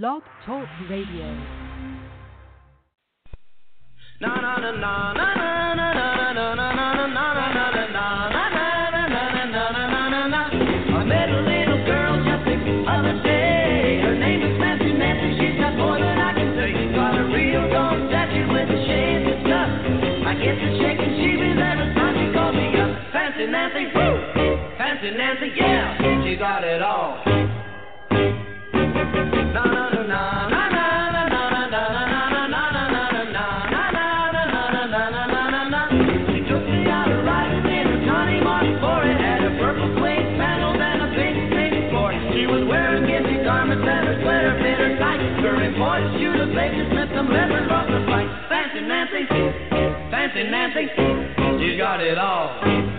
Blog Talk Radio. Na na na na na na na na na na na na na na na I met a little girl just the other day. Her Ladies let them members rock the fight. Fancy Nancy, Fancy Nancy, she got it all.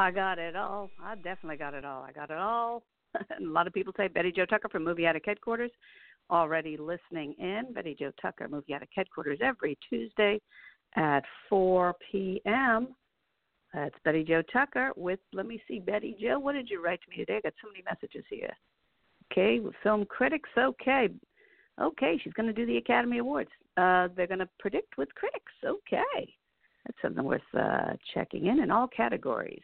I got it all. I definitely got it all. I got it all. a lot of people say Betty Jo Tucker from Movie Addicts Headquarters already listening in. Betty Jo Tucker, Movie Addicts Headquarters, every Tuesday at 4 p.m. That's Betty Jo Tucker with, let me see, Betty Jo, what did you write to me today? I got so many messages here. Okay, film critics, okay. Okay, she's going to do the Academy Awards. Uh, they're going to predict with critics. Okay. That's something worth uh, checking in in all categories.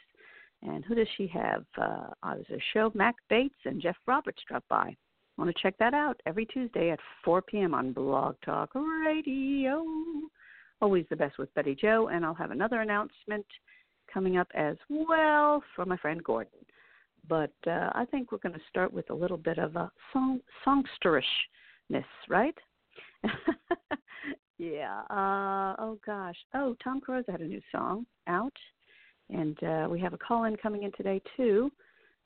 And who does she have? Uh, there's a show. Mac Bates and Jeff Roberts drop by. Want to check that out every Tuesday at 4 p.m. on Blog Talk Radio. Always the best with Betty Jo. And I'll have another announcement coming up as well from my friend Gordon. But uh, I think we're going to start with a little bit of a song songsterishness, right? yeah. Uh, oh gosh. Oh, Tom Cruise had a new song out, and uh, we have a call in coming in today too.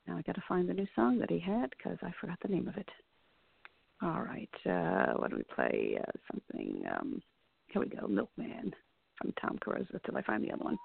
Now I got to find the new song that he had because I forgot the name of it. All right. Uh, what do we play? Uh, something. Um, here we go. Milkman from Tom Cruise. till I find the other one.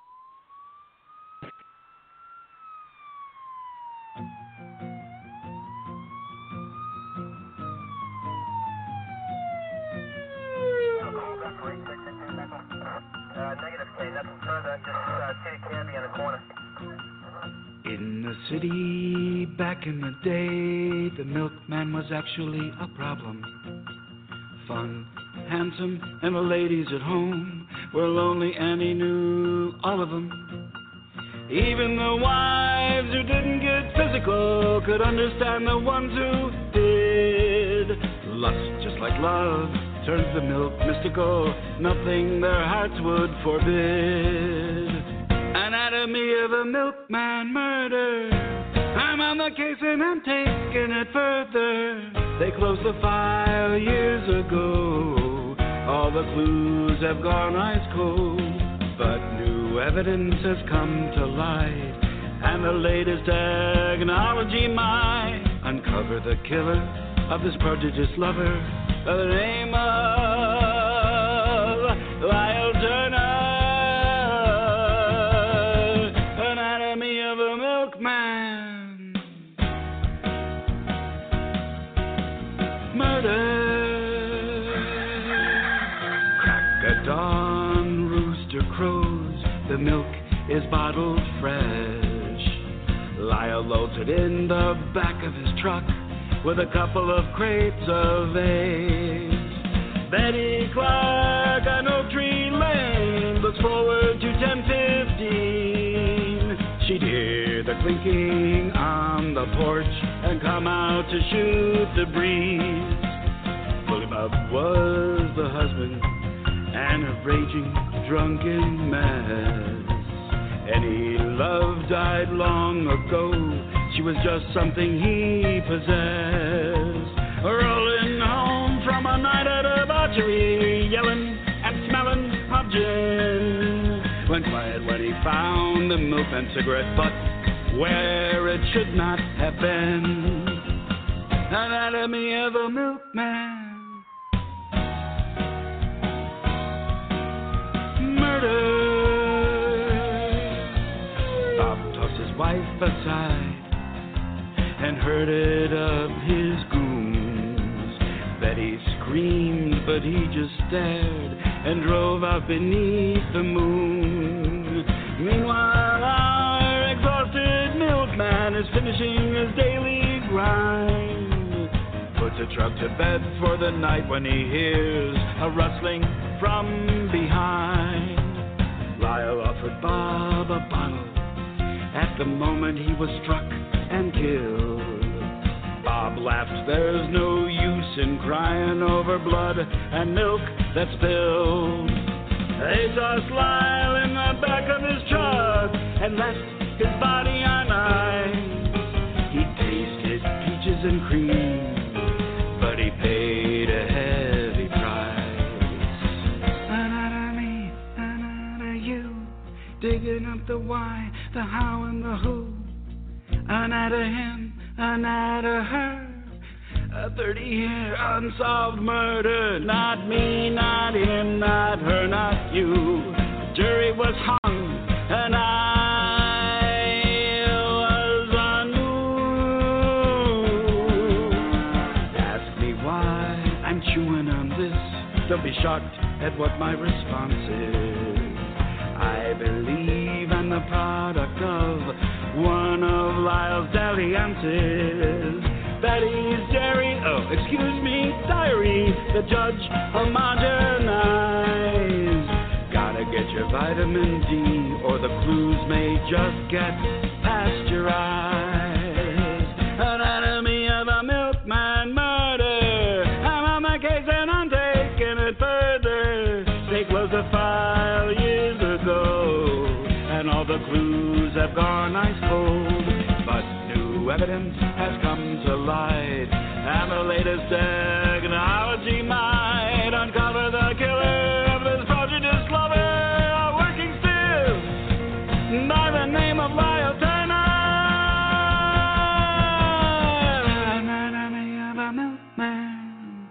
City back in the day, the milkman was actually a problem. Fun, handsome, and the ladies at home were lonely, and he knew all of them. Even the wives who didn't get physical could understand the ones who did. Lust, just like love, turns the milk mystical, nothing their hearts would forbid. Anatomy of a milkman murder. I'm on the case and I'm taking it further. They closed the file years ago. All the clues have gone ice cold. But new evidence has come to light. And the latest technology might uncover the killer of this prodigious lover by the name of Lyle The milk is bottled fresh. Lyle loads it in the back of his truck with a couple of crates of eggs. Betty Clark on Oak Tree Lane looks forward to 10:15. She'd hear the clinking on the porch and come out to shoot the breeze. Bully Bob was the husband and a raging drunken mess. Any love died long ago. She was just something he possessed. Rolling home from a night at a debauchery, yelling and smelling of gin. Went quiet when he found the milkman cigarette butt where it should not have been. Anatomy of a milkman. Aside and herded up his goons. Betty screamed, but he just stared and drove out beneath the moon. Meanwhile, our exhausted milkman is finishing his daily grind. Puts a truck to bed for the night when he hears a rustling from behind. The moment he was struck and killed. Bob laughed, there's no use in crying over blood and milk that spilled. They tossed Lyle in the back of his truck and left his body on ice. He tasted peaches and cream, but he paid a heavy price. You digging up the why, the how, him, another her. A 30 year unsolved murder. Not me, not him, not her, not you. The jury was hung, and I was unmoved. Ask me why I'm chewing on this. Don't be shocked at what my response is. I believe I'm the product of one of Lyle's dalliances. Betty's dairy, oh, excuse me, diary, the judge homogenized. Gotta get your vitamin D, or the clues may just get pasteurized. Technology might uncover the killer of this prodigious lover, a working stiff by the name of Lyle Turner. Anatomy of a milkman.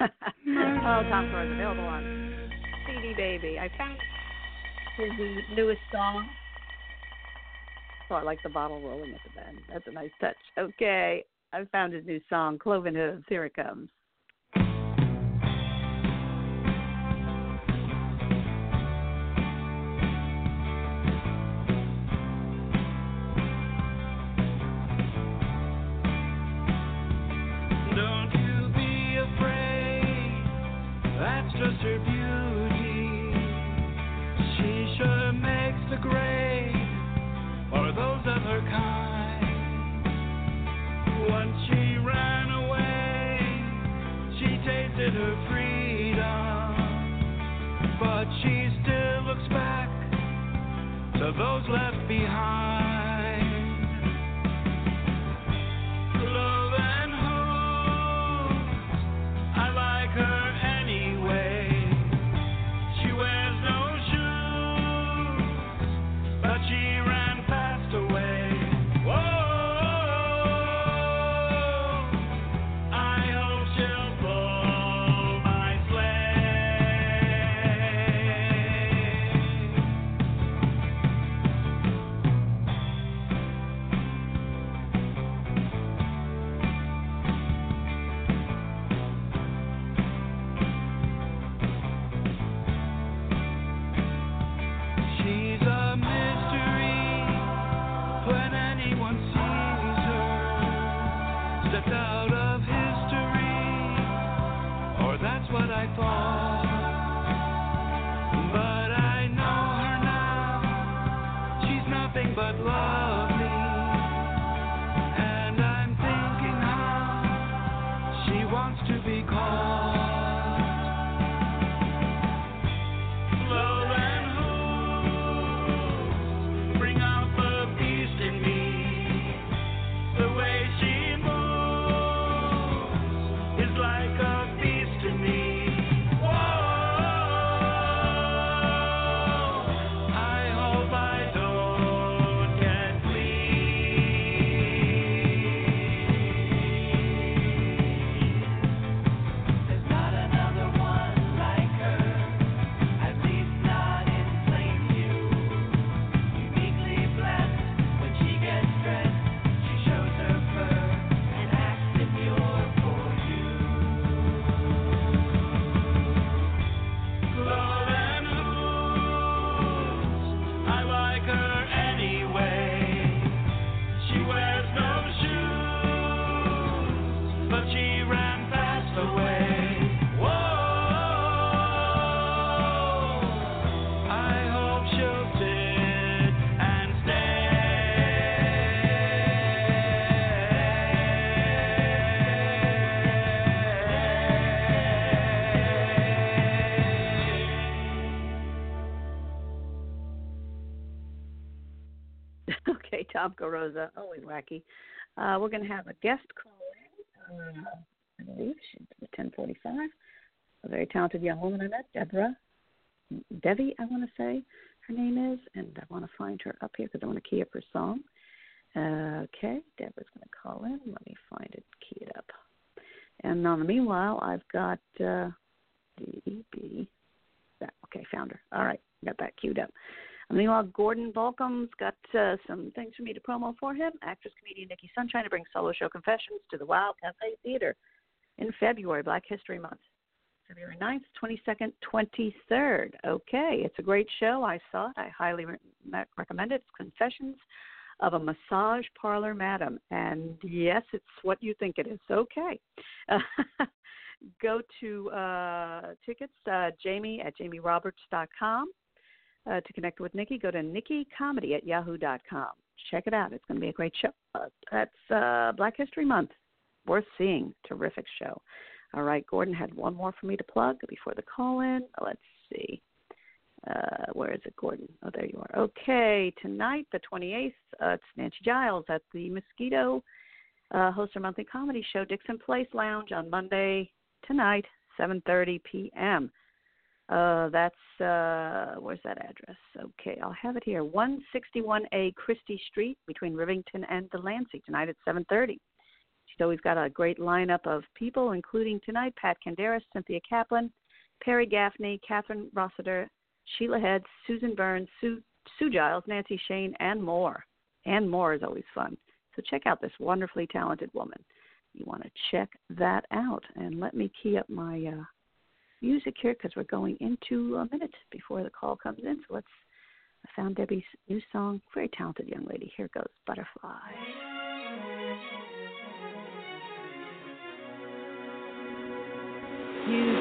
oh, Tom Ford's available on CD Baby. I found his newest song. Oh, I like the bottle rolling at the bend. That's a nice touch. Okay, I found his new song, Cloven Hooves. Here it comes. Tom Carosa, always wacky. Uh, we're going to have a guest call in. Uh, I believe she's at 10:45. A very talented young woman I met, Deborah Devi, I want to say her name is, and I want to find her up here because I want to key up her song. Uh, okay, Deborah's going to call in. Let me find it, key it up. And in the meanwhile, I've got uh, DB. Okay, found her. All right, got that queued up. Meanwhile, Gordon Balcom's got uh, some things for me to promo for him. Actress comedian Nikki Sunshine to bring solo show Confessions to the Wild Cafe Theater in February, Black History Month. February 9th, 22nd, 23rd. Okay, it's a great show. I saw it. I highly re- recommend it. It's Confessions of a Massage Parlor Madam. And yes, it's what you think it is. Okay. Uh, go to uh, tickets, uh, Jamie at jamieroberts.com. Uh, to connect with Nikki, go to nikkicomedy at yahoo.com. Check it out. It's going to be a great show. Uh, that's uh, Black History Month. Worth seeing. Terrific show. All right, Gordon had one more for me to plug before the call in. Let's see. Uh, where is it, Gordon? Oh, there you are. Okay, tonight, the 28th, uh, it's Nancy Giles at the Mosquito uh, host her monthly comedy show, Dixon Place Lounge, on Monday tonight, 7:30 p.m. Uh, that's uh, where's that address? Okay, I'll have it here. 161A Chrystie Street between Rivington and Delancey tonight at 7:30. So we've got a great lineup of people, including tonight Pat Canderas, Cynthia Kaplan, Perry Gaffney, Catherine Rossiter, Sheila Head, Susan Burns, Sue, Sue Giles, Nancy Shane, and more. And more is always fun. So check out this wonderfully talented woman. You want to check that out. And let me key up my uh, music here because we're going into a minute before the call comes in. So let's. I found Debbie's new song. Very talented young lady. Here goes Butterfly. You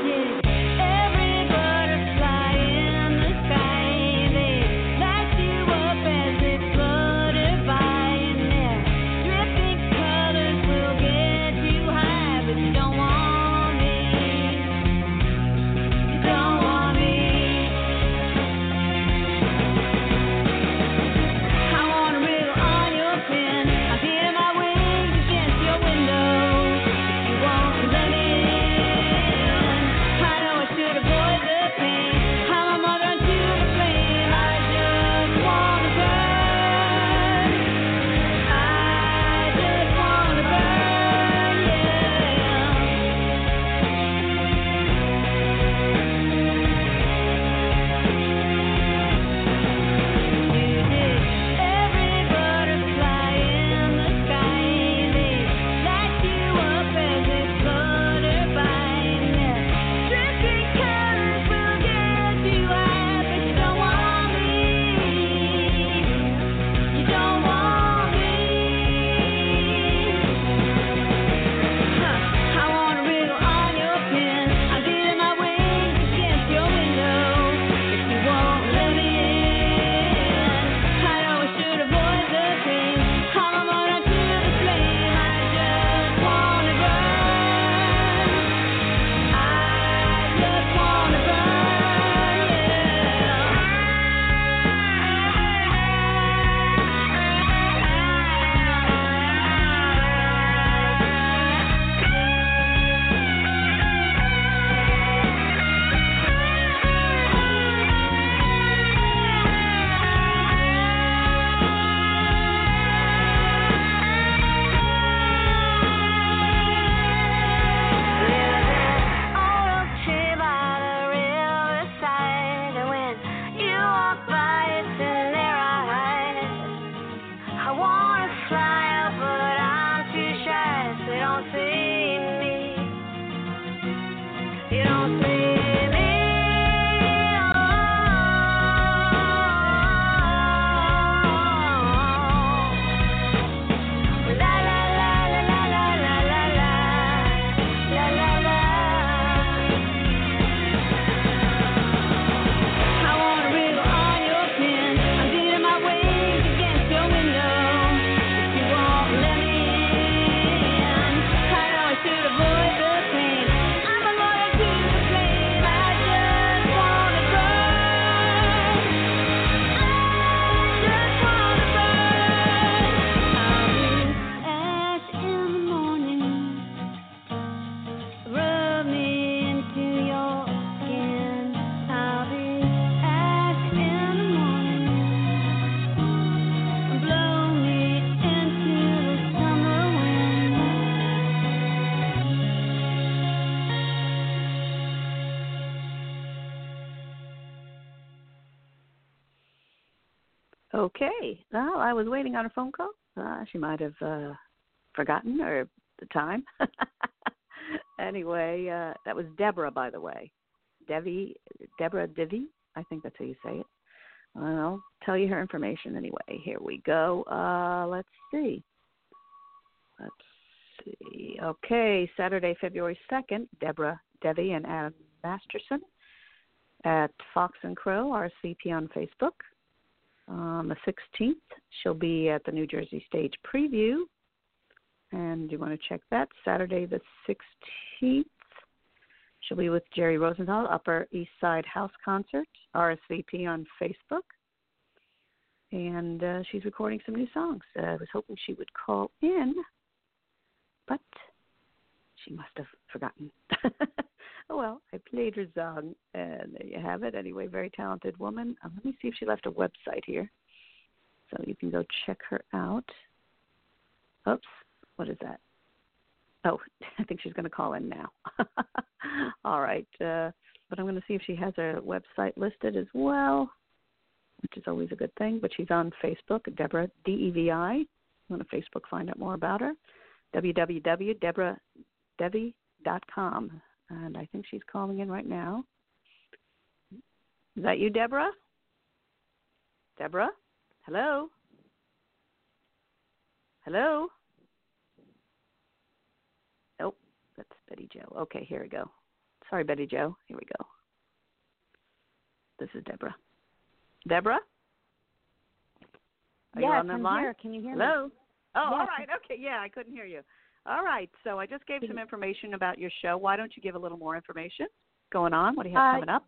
Okay. Well, I was waiting on a phone call. Uh, she might have uh, forgotten or the time. anyway, uh, that was Deborah, by the way. Devi, Deborah Divi. I think that's how you say it. I'll tell you her information anyway. Here we go. Uh, let's see. Let's see. Okay, Saturday, February 2nd, Deborah Devi and Adam Masterson at Fox and Crow, RSVP on Facebook. On the 16th, she'll be at the New Jersey Stage Preview. And you want to check that. Saturday, the 16th, she'll be with Jerry Rosenthal, Upper East Side House Concert, RSVP on Facebook. And uh, she's recording some new songs. Uh, I was hoping she would call in, but she must have forgotten. oh well, I played her song, and there you have it. Anyway, very talented woman. Um, let me see if she left a website here, so you can go check her out. Oops, what is that? Oh, I think she's going to call in now. All right, uh, but I'm going to see if she has her website listed as well, which is always a good thing. But she's on Facebook, Deborah D E V I. Want to Facebook find out more about her? www.debradevi.com. And I think she's calling in right now. Is that you, Deborah? Deborah? Hello? Hello? Nope, that's Betty Jo. Okay, here we go. Sorry, Betty Jo. Here we go. This is Deborah. Deborah? Are you yes, on the I'm line? here. Can you hear me? Hello? Oh, all Yes. right. Okay. Yeah, I couldn't hear you. All right. So I just gave some information about your show. Why don't you give a little more information going on? What do you have Uh, coming up?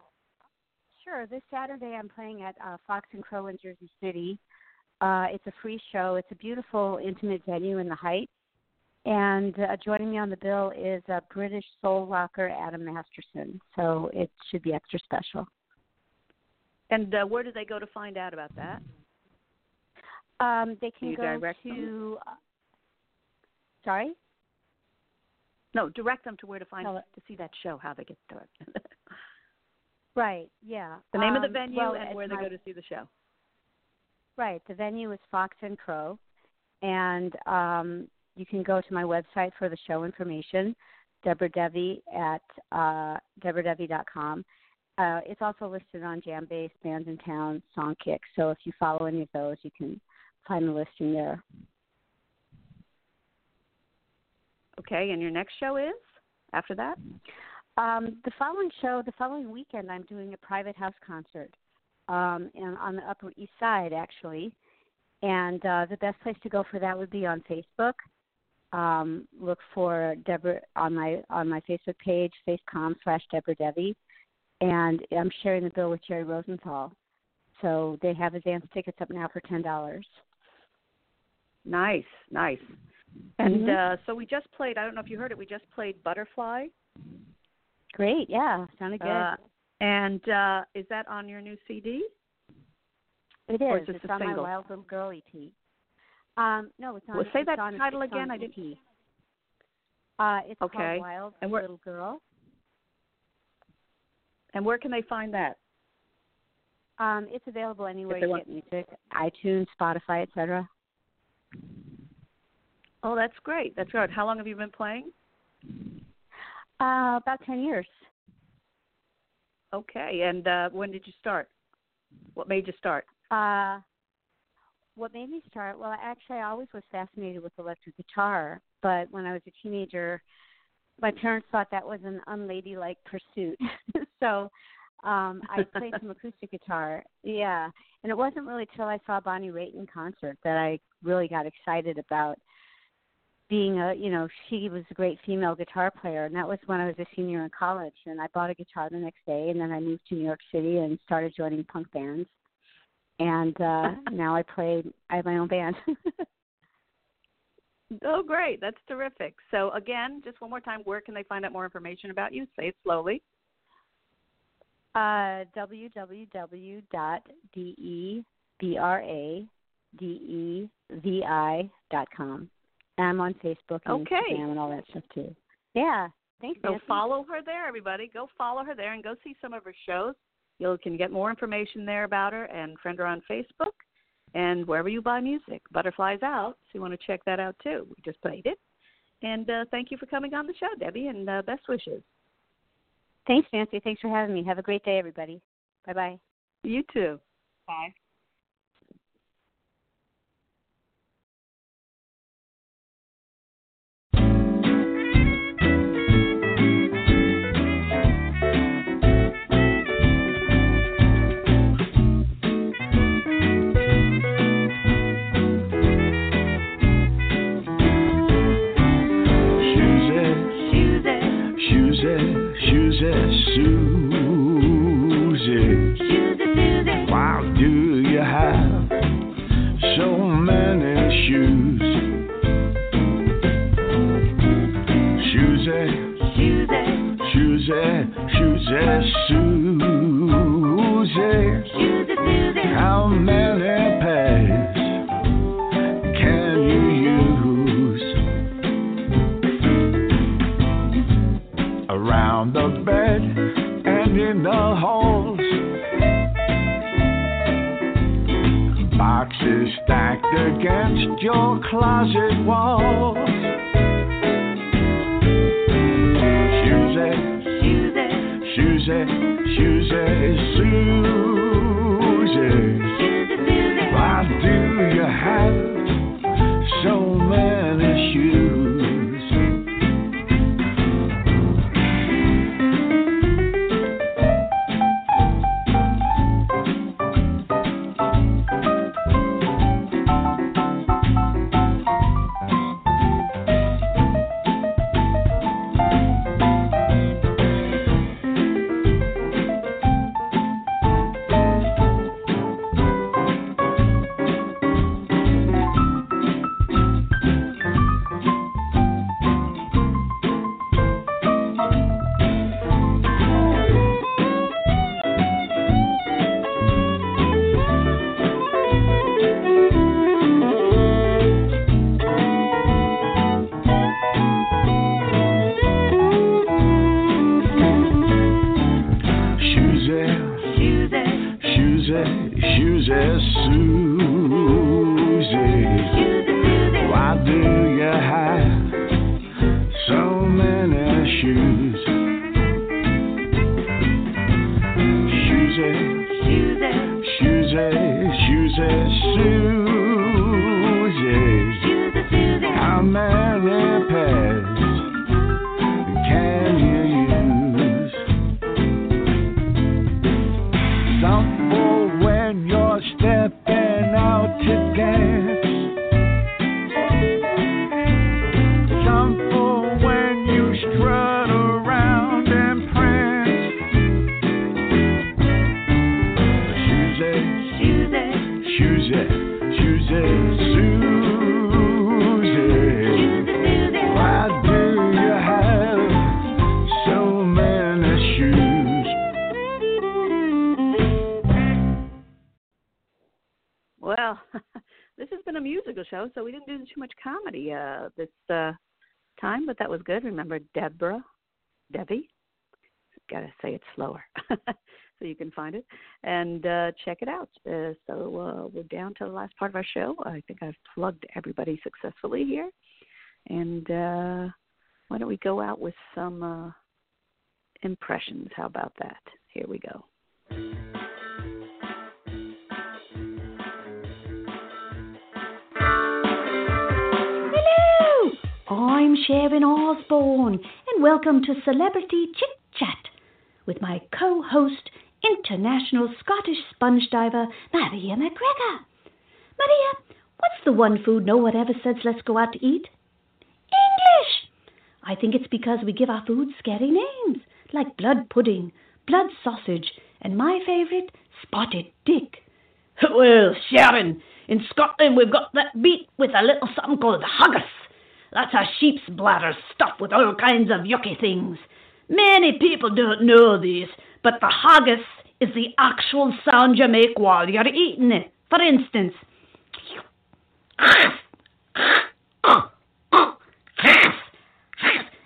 Sure. This Saturday, I'm playing at uh, Fox and Crow in Jersey City. Uh, it's a free show. It's a beautiful, intimate venue in the Heights. And uh, joining me on the bill is a British soul rocker Adam Masterson. So it should be extra special. And uh, where do they go to find out about that? Um, they can you go to. Uh, sorry. No, direct them to where to find Tell it. to see that show. How they get to it. Right. Yeah. the name of the Um, venue well, and where they my- go to see the show. Right. The venue is Fox and Crow, and um, you can go to my website for the show information, Debra Devi at uh, debradevi.com. Uh, it's also listed on Jambase, Bands in Town, Songkick. So if you follow any of those, you can find the listing there. Okay. And your next show is after that. Um, the following show, the following weekend, I'm doing a private house concert, um, and on the Upper East Side, actually. And uh, the best place to go for that would be on Facebook. Um, look for Deborah on my on my Facebook page, facecom slash Debra Devi, and I'm sharing the bill with Jerry Rosenthal. So they have advance tickets up now for ten dollars. Nice, nice. And Mhm. uh, so we just played. I don't know if you heard it. We just played Butterfly. Great, yeah, sounded good. Uh, and uh, is that on your new CD? It is. or is. It's a on single? my Wild Little Girl EP. Um, no, it's not on. Well, say that on, title again. I didn't-. Uh, it's Okay. called Wild And where- Little Girl. And where can they find that? Um, it's available anywhere you want- get music, iTunes, Spotify, etc. Oh, that's great. That's good. How long have you been playing? Uh, about ten years. Okay. And uh, when did you start? What made you start? Uh, what made me start? Well, actually, I always was fascinated with electric guitar, but when I was a teenager, my parents thought that was an unladylike pursuit. so um, I played some acoustic guitar. Yeah, and it wasn't really till I saw Bonnie Raitt in concert that I really got excited about being a you know she was a great female guitar player and that was when i was a senior in college and i bought a guitar the next day and then i moved to new york city and started joining punk bands and uh now i play i have my own band Oh, great. That's terrific. So, again, just one more time, where can they find out more information about you? Say it slowly. uh www dot d b r a d v i dot com and i'm on facebook and Okay. instagram and all that stuff too yeah thanks Go Nancy. follow her there, everybody. Go follow her there and go see some of her shows. You can get more information there about her and friend her on Facebook. and wherever you buy music. Butterflies Out, so you want to check that out too. We just played it. And uh, thank you for coming on the show, Debbie, and uh, best wishes. Thanks, Nancy. Thanks for having me. Have a great day, everybody. Bye bye. You too. Bye. Susie, Remember Deborah, Debbie? Got to say it slower so you can find it and uh, check it out. Uh, so uh, we're down to the last part of our show. I think I've plugged everybody successfully here, and uh, why don't we go out with some uh, impressions? How about that? Here we go. I'm Sharon Osbourne, and welcome to Celebrity Chit Chat with my co host, international Scottish sponge diver, Maria McGregor. Maria, what's the one food no one ever says let's go out to eat? English! I think it's because we give our food scary names, like blood pudding, blood sausage, and my favourite, spotted dick. Well, Sharon, in Scotland we've got that beat with a little something called haggis. That's a sheep's bladder stuffed with all kinds of yucky things. Many people don't know this, but the haggis is the actual sound you make while you're eating it. For instance,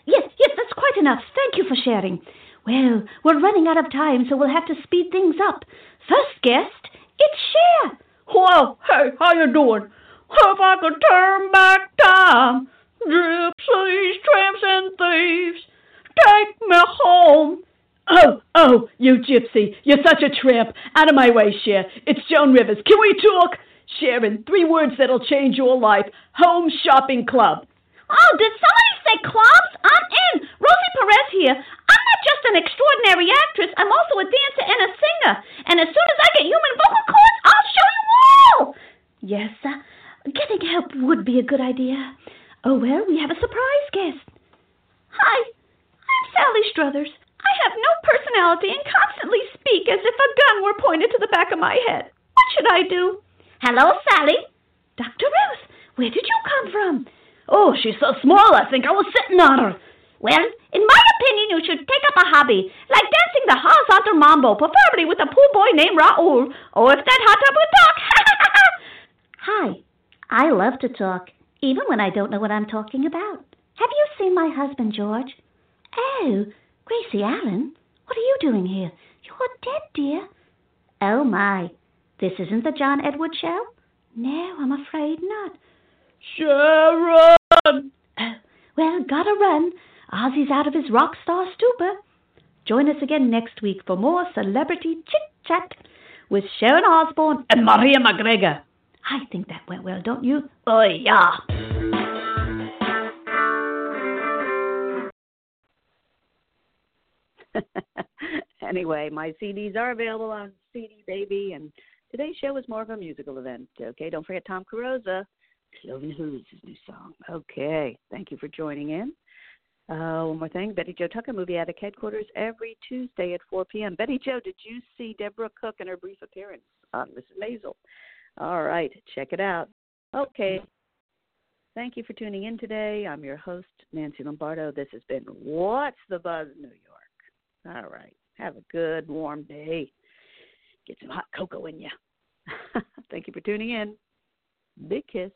Yes, yes, that's quite enough. Thank you for sharing. Well, we're running out of time, so we'll have to speed things up. First guest, it's Cher. Well, hey, how you doing? If I could turn back time, gypsies, tramps, and thieves, take me home. Oh, oh, you gypsy, you're such a tramp. Out of my way, Cher. It's Joan Rivers. Can we talk? Sharon, three words that'll change your life. Home Shopping Club. Oh, did somebody say clubs? I'm in. Rosie Perez here. I'm not just an extraordinary actress. I'm also a dancer and a singer. And as soon as I get human vocal cords, I'll show you all. Yes, uh, getting help would be a good idea. Oh, well, we have a surprise guest. Hi, I'm Sally Struthers. I have no personality and constantly speak as if a gun were pointed to the back of my head. What should I do? Hello, Sally. Dr. Ruth, where did you come from? Oh, she's so small, I think I was sitting on her. Well, in my opinion, you should take up a hobby, like dancing the horizontal mambo, preferably with a pool boy named Raoul, or if that hot tub would talk. Hi, I love to talk, even when I don't know what I'm talking about. Have you seen my husband, George? Oh, Gracie Allen, what are you doing here? You're dead, dear. Oh, my. This isn't the John Edward show? No, I'm afraid not. Sharon! Oh, well, gotta run. Ozzy's out of his rock star stupor. Join us again next week for more celebrity chit chat with Sharon Osbourne. And Maria McGregor. I think that went well, don't you? Oh, yeah. anyway, my CDs are available on CD Baby, and today's show is more of a musical event. Okay, don't forget Tom Carosa. Cloven Hooves, new song. Okay, thank you for joining in. Uh, one more thing, Betty Jo Tucker, Movie Addicts Headquarters, every Tuesday at 4 p.m. Betty Jo, did you see Deborah Cook in her brief appearance on Mrs. Maisel? All right, check it out. Okay, thank you for tuning in today. I'm your host, Nancy Lombardo. This has been What's the Buzz, New York. All right, have a good, warm day. Get some hot cocoa in you. thank you for tuning in. Big kiss.